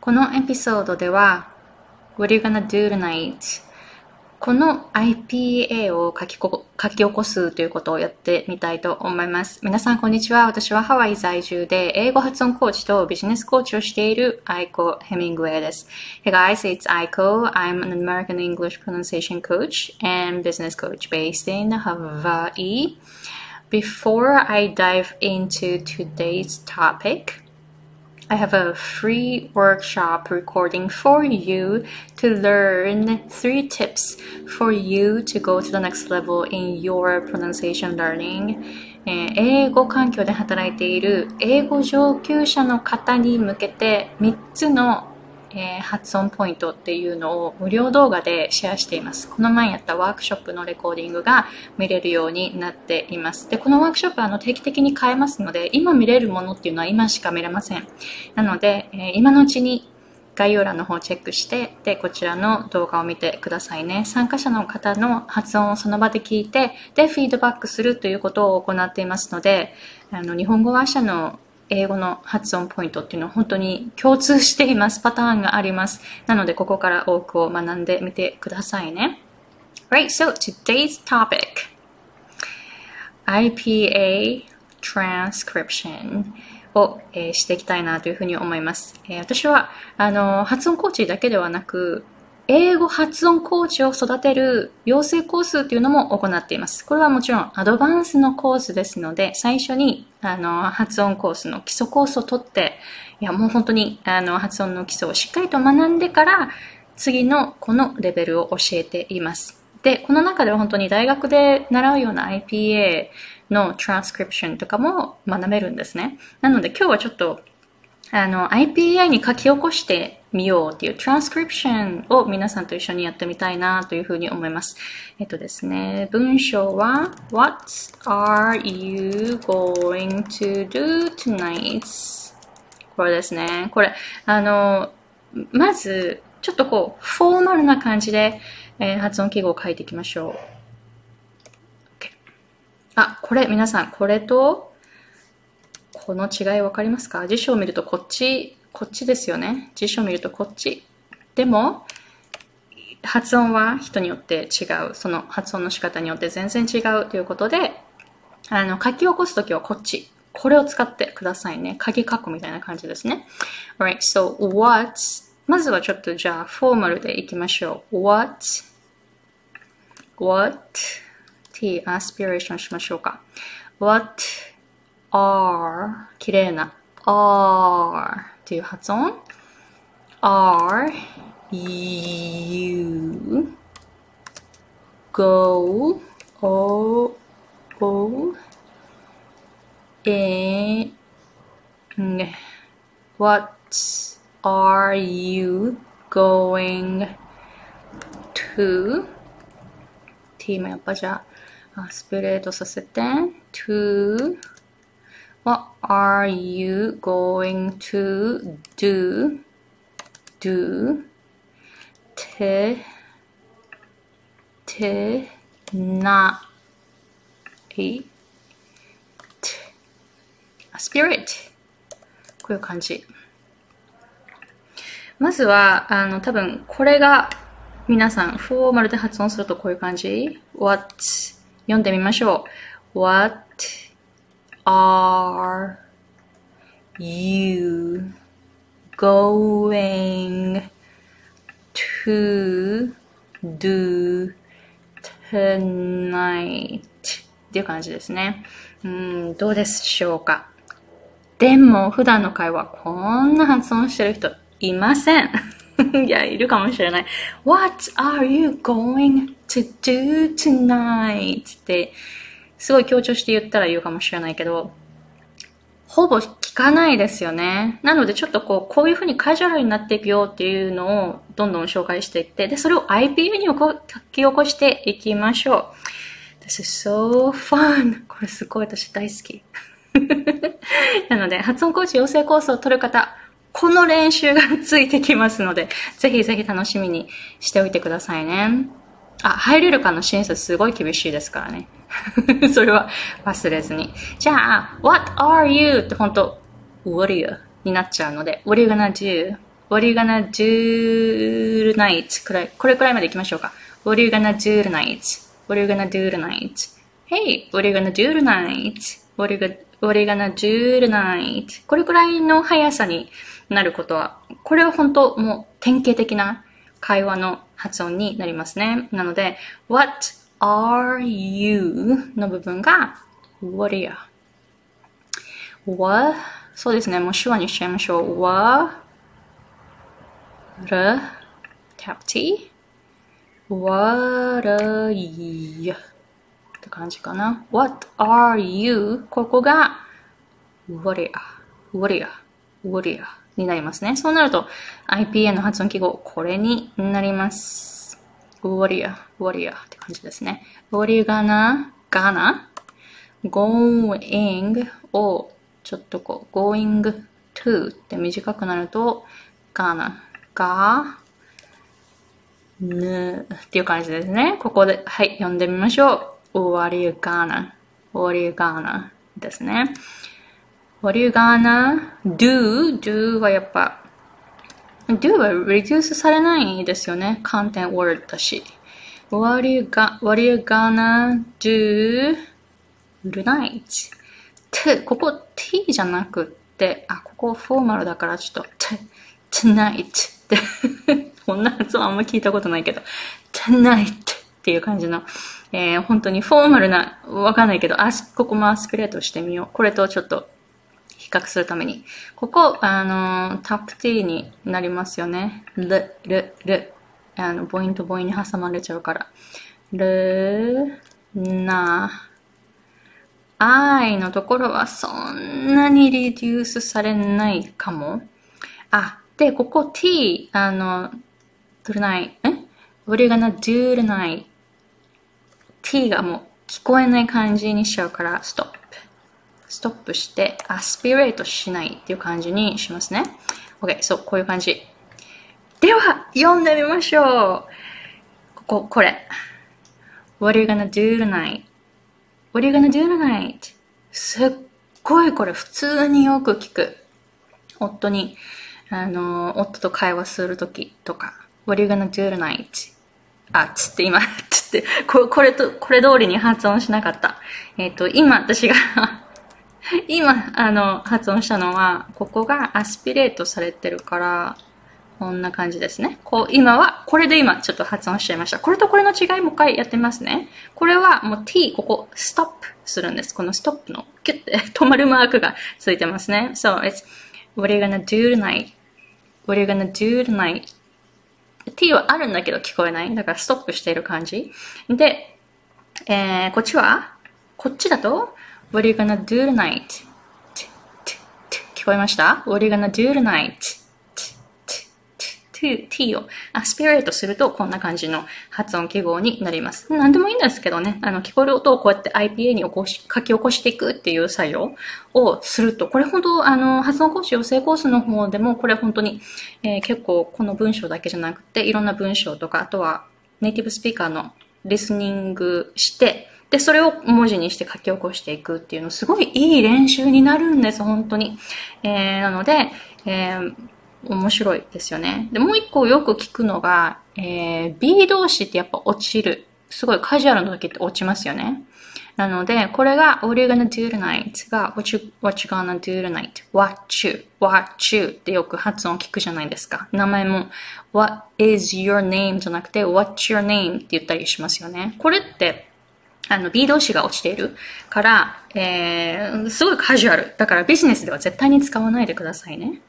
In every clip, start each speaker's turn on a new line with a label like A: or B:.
A: このエピソードでは What are you gonna do tonight? この IPA を書きこ書き起こすということをやってみたいと思います。皆さん、こんにちは。私はハワイ在住で英語発音コーチとビジネスコーチをしているアイコ・ヘミングウェイです。Hey guys, it's Aiko. I'm an American English pronunciation coach and business coach based in Hawaii. Before I dive into today's topic, I have a free workshop recording for you to learn three tips for you to go to the next level in your pronunciation learning. 英語環境で働いている英語上級者の方に向けて3つのえー、発音ポイントっていうのを無料動画でシェアしています。この前やったワークショップのレコーディングが見れるようになっています。で、このワークショップはあの定期的に変えますので、今見れるものっていうのは今しか見れません。なので、えー、今のうちに概要欄の方をチェックして、で、こちらの動画を見てくださいね。参加者の方の発音をその場で聞いて、で、フィードバックするということを行っていますので、あの、日本語話者の英語の発音ポイントっていうのは本当に共通しています。パターンがあります。なので、ここから多くを学んでみてくださいね。Right, so today's topic IPA transcription を、えー、していきたいなというふうに思います。えー、私はあの発音コーチだけではなく英語発音コーチを育てる養成コースっていうのも行っています。これはもちろんアドバンスのコースですので、最初にあの発音コースの基礎コースを取って、いやもう本当にあの発音の基礎をしっかりと学んでから、次のこのレベルを教えています。で、この中では本当に大学で習うような IPA のトランスクリプションとかも学べるんですね。なので今日はちょっとあの IPA に書き起こしてみようっていうトランスクリプションを皆さんと一緒にやってみたいなというふうに思います。えっとですね、文章は What are you going to do tonight? これですね。これ、あの、まず、ちょっとこう、フォーマルな感じで、えー、発音記号を書いていきましょう。あ、これ、皆さん、これと、この違い分かりますか？辞書を見るとこっちこっちですよね。辞書を見るとこっち。でも、発音は人によって違う。その発音の仕方によって全然違うということで、あの、書き起こすときはこっち。これを使ってくださいね。鍵括弧みたいな感じですね。Alright, so what? まずはちょっとじゃあ、フォーマルでいきましょう。what? what? t アスピレーションしましょうか。what are 綺麗な are っていう発音 are you go o o in what are you going to t もやっぱじゃあスプレートさせて to What are you going to do? Do t t not t spirit こういう感じ。まずは、あの、多分、これが、皆さん、フォーマルで発音するとこういう感じ。what? 読んでみましょう。what are you going to do tonight? っていう感じですね。うん、どうでしょうか？でも、普段の会話、こんな発音してる人いません。いや、いるかもしれない。What are you going to do tonight? ってすごい強調して言ったら言うかもしれないけど、ほぼ聞かないですよね。なのでちょっとこう、こういうふうにカジュアルになっていくよっていうのをどんどん紹介していって、で、それを IPA に書き起こしていきましょう。This is so fun! これすごい私大好き。なので、発音コーチ養成コースを取る方、この練習がついてきますので、ぜひぜひ楽しみにしておいてくださいね。あ、入れるかの審査すごい厳しいですからね。それは忘れずに。じゃあ、What are you? って本当 What are you? になっちゃうので、What are you gonna do? What are you gonna do tonight? くらい、これくらいまで行きましょうか。What are you gonna do tonight?What are you gonna do tonight?Hey, what are you gonna do tonight?What are you gonna, what are you gonna do tonight? これくらいの速さになることは、これは本当もう典型的な会話の発音になりますね。なので、What are you の部分が What are you? What? そうですね。もう手話にしちゃいましょう。What? る tap t What are you? って感じかな。What are you? ここが What are you? What are you? What are you? になりますね。そうなると IPA の発音記号、これになります。What are you? What are you? って感じですね。What are you gonna? gonna? going をちょっとこう going to って短くなると gonna が、ぬっていう感じですね。ここで、はい、読んでみましょう。What are you gonna?What are you gonna? ですね。What are you gonna do?do はやっぱ、do は reduce されないですよね。content word だし。What are you, ga what are you gonna do tonight? t ここ t じゃなくって、あ、ここフォーマルだからちょっと t, tonight って こんな発音あんま聞いたことないけど、tonight っていう感じの、えー、本当にフォーマルな、わかんないけど、あここもアスピレートしてみよう。これとちょっと比較するために。ここ、あの、タップ t になりますよね。る、る、る。あの、母音と母音に挟まれちゃうから。る、な、I のところはそんなにリデュースされないかも。あ、で、ここ t、あの、tonight、え ?What are you gonna do tonight? t がもう聞こえない感じにしちゃうから、ストップ。ストップして、アスピレートしないっていう感じにしますね。OK、そう、こういう感じ。では、読んでみましょう。ここ、これ。What are you gonna do tonight?What are you gonna do tonight? すっごいこれ普通によく聞く。夫にあの、夫と会話するときとか、What are you gonna do tonight? あ、つって今、つって、ここれと、これ通りに発音しなかった。えっ、ー、と、今私が 今、あの、発音したのは、ここがアスピレートされてるから、こんな感じですね。こう、今は、これで今ちょっと発音しちゃいました。これとこれの違いもう一回やってみますね。これはもう t、ここ、ストップするんです。このストップの、キュッて 止まるマークがついてますね。So, it's, what are you gonna do tonight? What are you gonna do tonight? t はあるんだけど聞こえない。だからストップしている感じ。で、えー、こっちは？こっちだと？What are you gonna do tonight? 聞こえました ?What are you gonna do tonight? t をアスピレートするとこんな感じの発音記号になります。何でもいいんですけどね、あの、聞こえる音をこうやって IPA に起こし、書き起こしていくっていう作業をすると、これ本当、あの、発音講師養成コースの方でも、これ本当に、えー、結構この文章だけじゃなくて、いろんな文章とか、あとはネイティブスピーカーのリスニングして、で、それを文字にして書き起こしていくっていうの、すごいいい練習になるんです、本当に。えー、なので、えー面白いですよね。で、もう一個よく聞くのが、えー、B 同士ってやっぱ落ちる。すごいカジュアルの時って落ちますよね。なので、これが What are you gonna do tonight? が What you, what you gonna do tonight?What you, what you ってよく発音聞くじゃないですか。名前も What is your name? じゃなくて What's your name? って言ったりしますよね。これってあの B 同士が落ちているから、えー、すごいカジュアル。だからビジネスでは絶対に使わないでくださいね。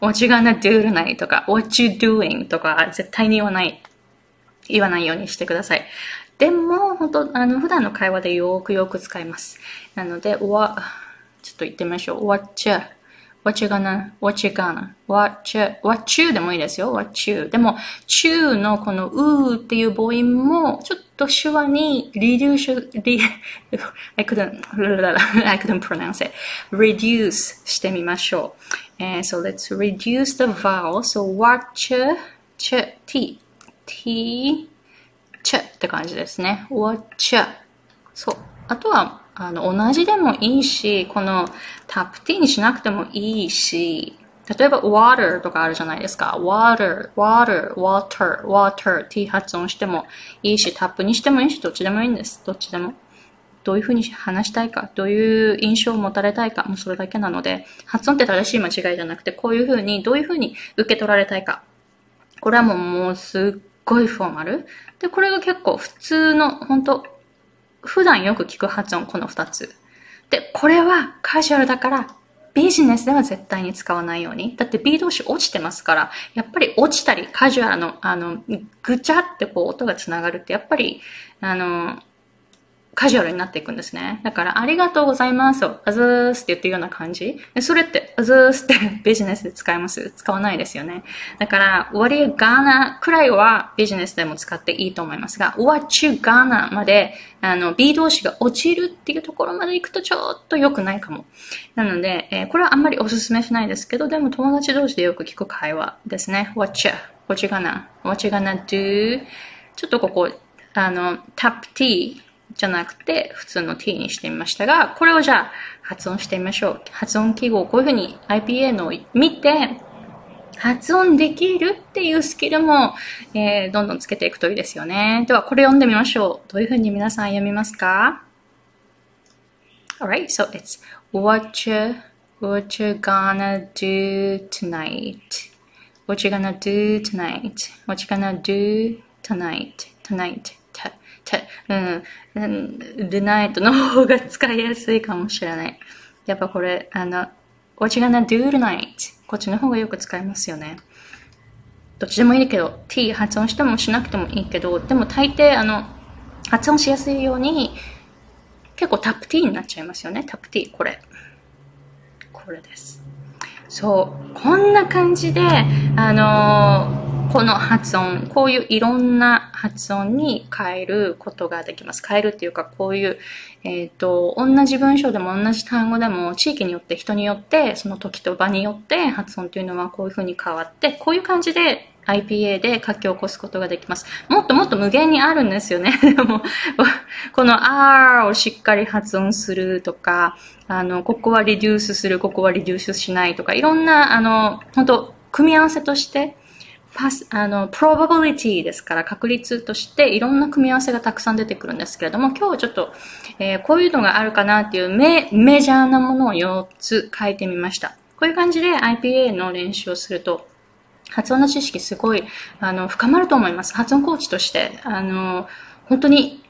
A: what you gonna do tonight とか what you doing とか絶対に言わない、言わないようにしてください。でも、本当あの、普段の会話でよくよく使います。なので、what, ちょっと言ってみましょう。what you, what you gonna, what you gonna, what you, what you でもいいですよ。what you. でも、you のこのうーっていう母音も、ちょっと手話にリデューシュ、リ、I couldn't, I couldn't pronounce it. reduce してみましょう。And so let's reduce the vowel. So watch, ch, t, t, ch って感じですね。watch. そう。あとは、あの、同じでもいいし、このタップ t にしなくてもいいし、例えば water とかあるじゃないですか。water, water, water, water, t 発音してもいいし、タップにしてもいいし、どっちでもいいんです。どっちでも。どういうふうに話したいか、どういう印象を持たれたいか、もうそれだけなので、発音って正しい間違いじゃなくて、こういうふうに、どういうふうに受け取られたいか。これはもう、もうすっごいフォーマル。で、これが結構普通の、本当普段よく聞く発音、この二つ。で、これはカジュアルだから、ビジネスでは絶対に使わないように。だって B 同士落ちてますから、やっぱり落ちたり、カジュアルの、あの、ぐちゃってこう音が繋がるって、やっぱり、あの、カジュアルになっていくんですね。だから、ありがとうございますを、あずーすって言ってるような感じ。それって、あずーすって ビジネスで使います？使わないですよね。だから、what you gonna くらいはビジネスでも使っていいと思いますが、what you gonna まで、あの、B 同士が落ちるっていうところまで行くとちょっと良くないかも。なので、えー、これはあんまりおすすめしないですけど、でも友達同士でよく聞く会話ですね。what you, what you gonna, what you gonna do ちょっとここ、あの、tap t じゃなくて普通の t にしてみましたが、これをじゃあ発音してみましょう。発音記号、こういうふうに IPA のを見て、発音できるっていうスキルも、えー、どんどんつけていくといいですよね。では、これ読んでみましょう。どういうふうに皆さん読みますか ?Alright, so it's what you, what you gonna do tonight? What you gonna do tonight? What you gonna do tonight? Tonight. うん、うん、ルナイトの方が使いやすいかもしれない。やっぱこれ、あの、What you gonna do tonight? こっちの方がよく使いますよね。どっちでもいいけど、t 発音してもしなくてもいいけど、でも大抵、あの、発音しやすいように、結構タップ t になっちゃいますよね。タップ t、これ。これです。そう。こんな感じで、あのーこの発音、こういういろんな発音に変えることができます。変えるっていうか、こういう、えっ、ー、と、同じ文章でも同じ単語でも、地域によって、人によって、その時と場によって発音っていうのはこういう風に変わって、こういう感じで IPA で書き起こすことができます。もっともっと無限にあるんですよね。でも、この R をしっかり発音するとか、あの、ここはリデュースする、ここはリデュースしないとか、いろんな、あの、本当組み合わせとして、パス、あの、probability ですから確率としていろんな組み合わせがたくさん出てくるんですけれども、今日はちょっと、えー、こういうのがあるかなっていうメメジャーなものを4つ書いてみました。こういう感じで IPA の練習をすると、発音の知識すごい、あの、深まると思います。発音コーチとして、あの、本当に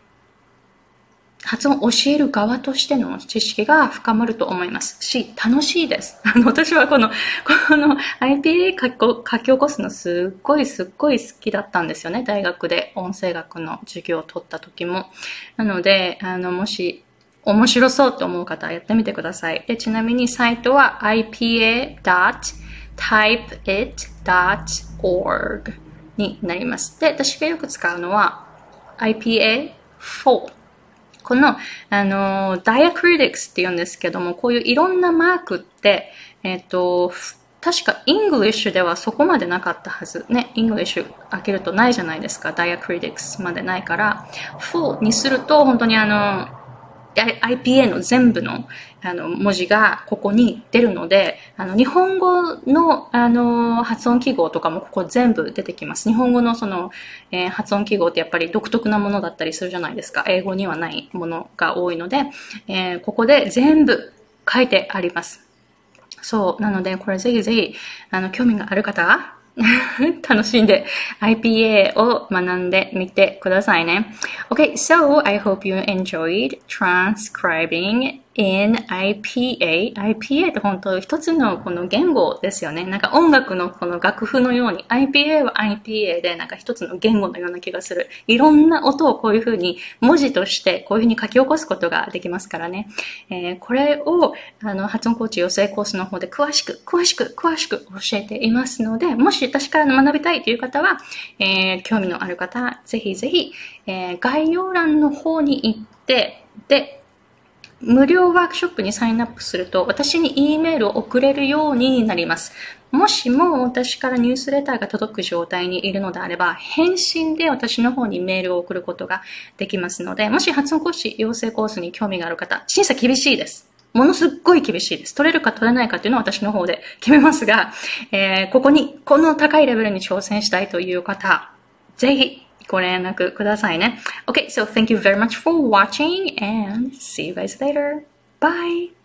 A: 発音を教える側としての知識が深まると思いますし、楽しいです。あの、私はこの、この IPA 書き書き起こすのすっごいすっごい好きだったんですよね。大学で音声学の授業を取った時も。なので、あの、もし、面白そうと思う方はやってみてください。で、ちなみにサイトは ipa.typeit.org になります。で、私がよく使うのは IPA4 この、あの、 diacritics って言うんですけども、こういういろんなマークって、えっ、ー、と、確か、 English ではそこまでなかったはず。ね、 English 開けるとないじゃないですか。 diacritics までないから、4にすると、本当にあの、IPA の全部のあの文字がここに出るので、あの日本語のあの発音記号とかもここ全部出てきます。日本語のその、えー、発音記号ってやっぱり独特なものだったりするじゃないですか。英語にはないものが多いので、えー、ここで全部書いてあります。そう。なので、これぜひぜひ、あの、興味がある方は、楽しんで IPA を学んでみてくださいね。Okay, so I hope you enjoyed transcribing in IPA。IPA って本当一つのこの言語ですよね。なんか音楽のこの楽譜のように IPA は IPA でなんか一つの言語のような気がする。いろんな音をこういうふうに文字としてこういうふうに書き起こすことができますからね。えー、これをあの発音コーチ養成コースの方で詳しく、詳しく、詳しく教えていますので、もし私から学びたいという方は、えー、興味のある方、ぜひぜひ、えー、概要欄の方に行って、で、無料ワークショップにサインアップすると、私に E メールを送れるようになります。もしも私からニュースレターが届く状態にいるのであれば、返信で私の方にメールを送ることができますので、もし発音講師養成コースに興味がある方、審査厳しいです。ものすっごい厳しいです。取れるか取れないかっていうのは私の方で決めますが、えー、ここに、この高いレベルに挑戦したいという方、ぜひご連絡くださいね。Okay, so thank you very much for watching and see you guys later. Bye!